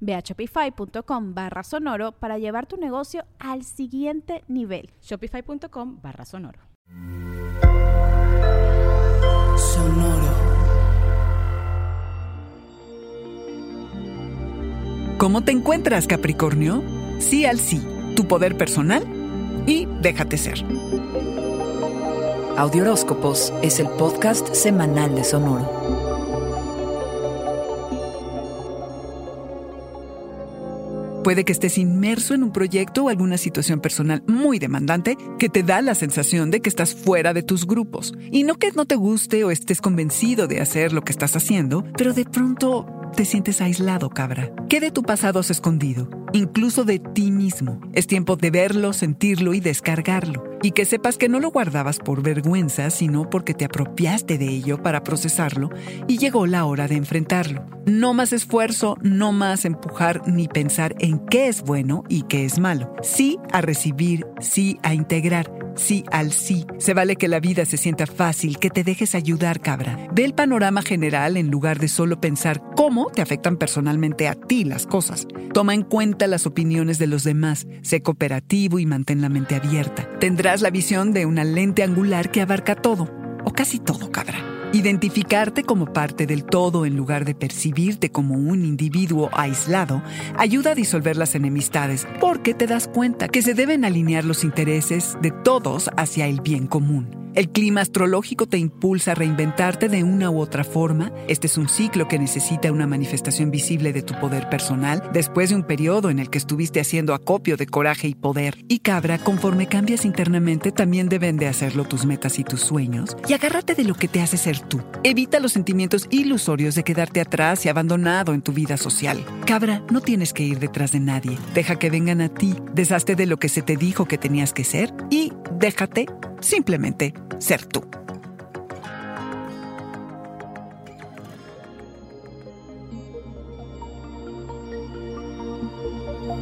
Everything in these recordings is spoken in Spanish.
Ve a shopify.com barra sonoro para llevar tu negocio al siguiente nivel. Shopify.com barra sonoro. Sonoro. ¿Cómo te encuentras, Capricornio? Sí al sí, tu poder personal y déjate ser. Audioróscopos es el podcast semanal de Sonoro. Puede que estés inmerso en un proyecto o alguna situación personal muy demandante que te da la sensación de que estás fuera de tus grupos. Y no que no te guste o estés convencido de hacer lo que estás haciendo, pero de pronto te sientes aislado, cabra. ¿Qué de tu pasado has escondido? Incluso de ti mismo. Es tiempo de verlo, sentirlo y descargarlo. Y que sepas que no lo guardabas por vergüenza, sino porque te apropiaste de ello para procesarlo y llegó la hora de enfrentarlo. No más esfuerzo, no más empujar ni pensar en qué es bueno y qué es malo. Sí a recibir, sí a integrar, sí al sí. Se vale que la vida se sienta fácil, que te dejes ayudar, cabra. Ve el panorama general en lugar de solo pensar cómo te afectan personalmente a ti las cosas. Toma en cuenta las opiniones de los demás, sé cooperativo y mantén la mente abierta. Tendrás la visión de una lente angular que abarca todo, o casi todo, cabra. Identificarte como parte del todo en lugar de percibirte como un individuo aislado ayuda a disolver las enemistades porque te das cuenta que se deben alinear los intereses de todos hacia el bien común. El clima astrológico te impulsa a reinventarte de una u otra forma. Este es un ciclo que necesita una manifestación visible de tu poder personal después de un periodo en el que estuviste haciendo acopio de coraje y poder. Y cabra, conforme cambias internamente, también deben de hacerlo tus metas y tus sueños. Y agárrate de lo que te hace ser tú. Evita los sentimientos ilusorios de quedarte atrás y abandonado en tu vida social. Cabra, no tienes que ir detrás de nadie. Deja que vengan a ti. Deshazte de lo que se te dijo que tenías que ser y déjate simplemente ser tú.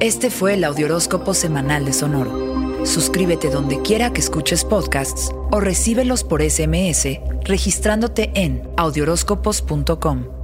Este fue el Audioróscopo Semanal de Sonoro. Suscríbete donde quiera que escuches podcasts o recíbelos por SMS registrándote en audioróscopos.com.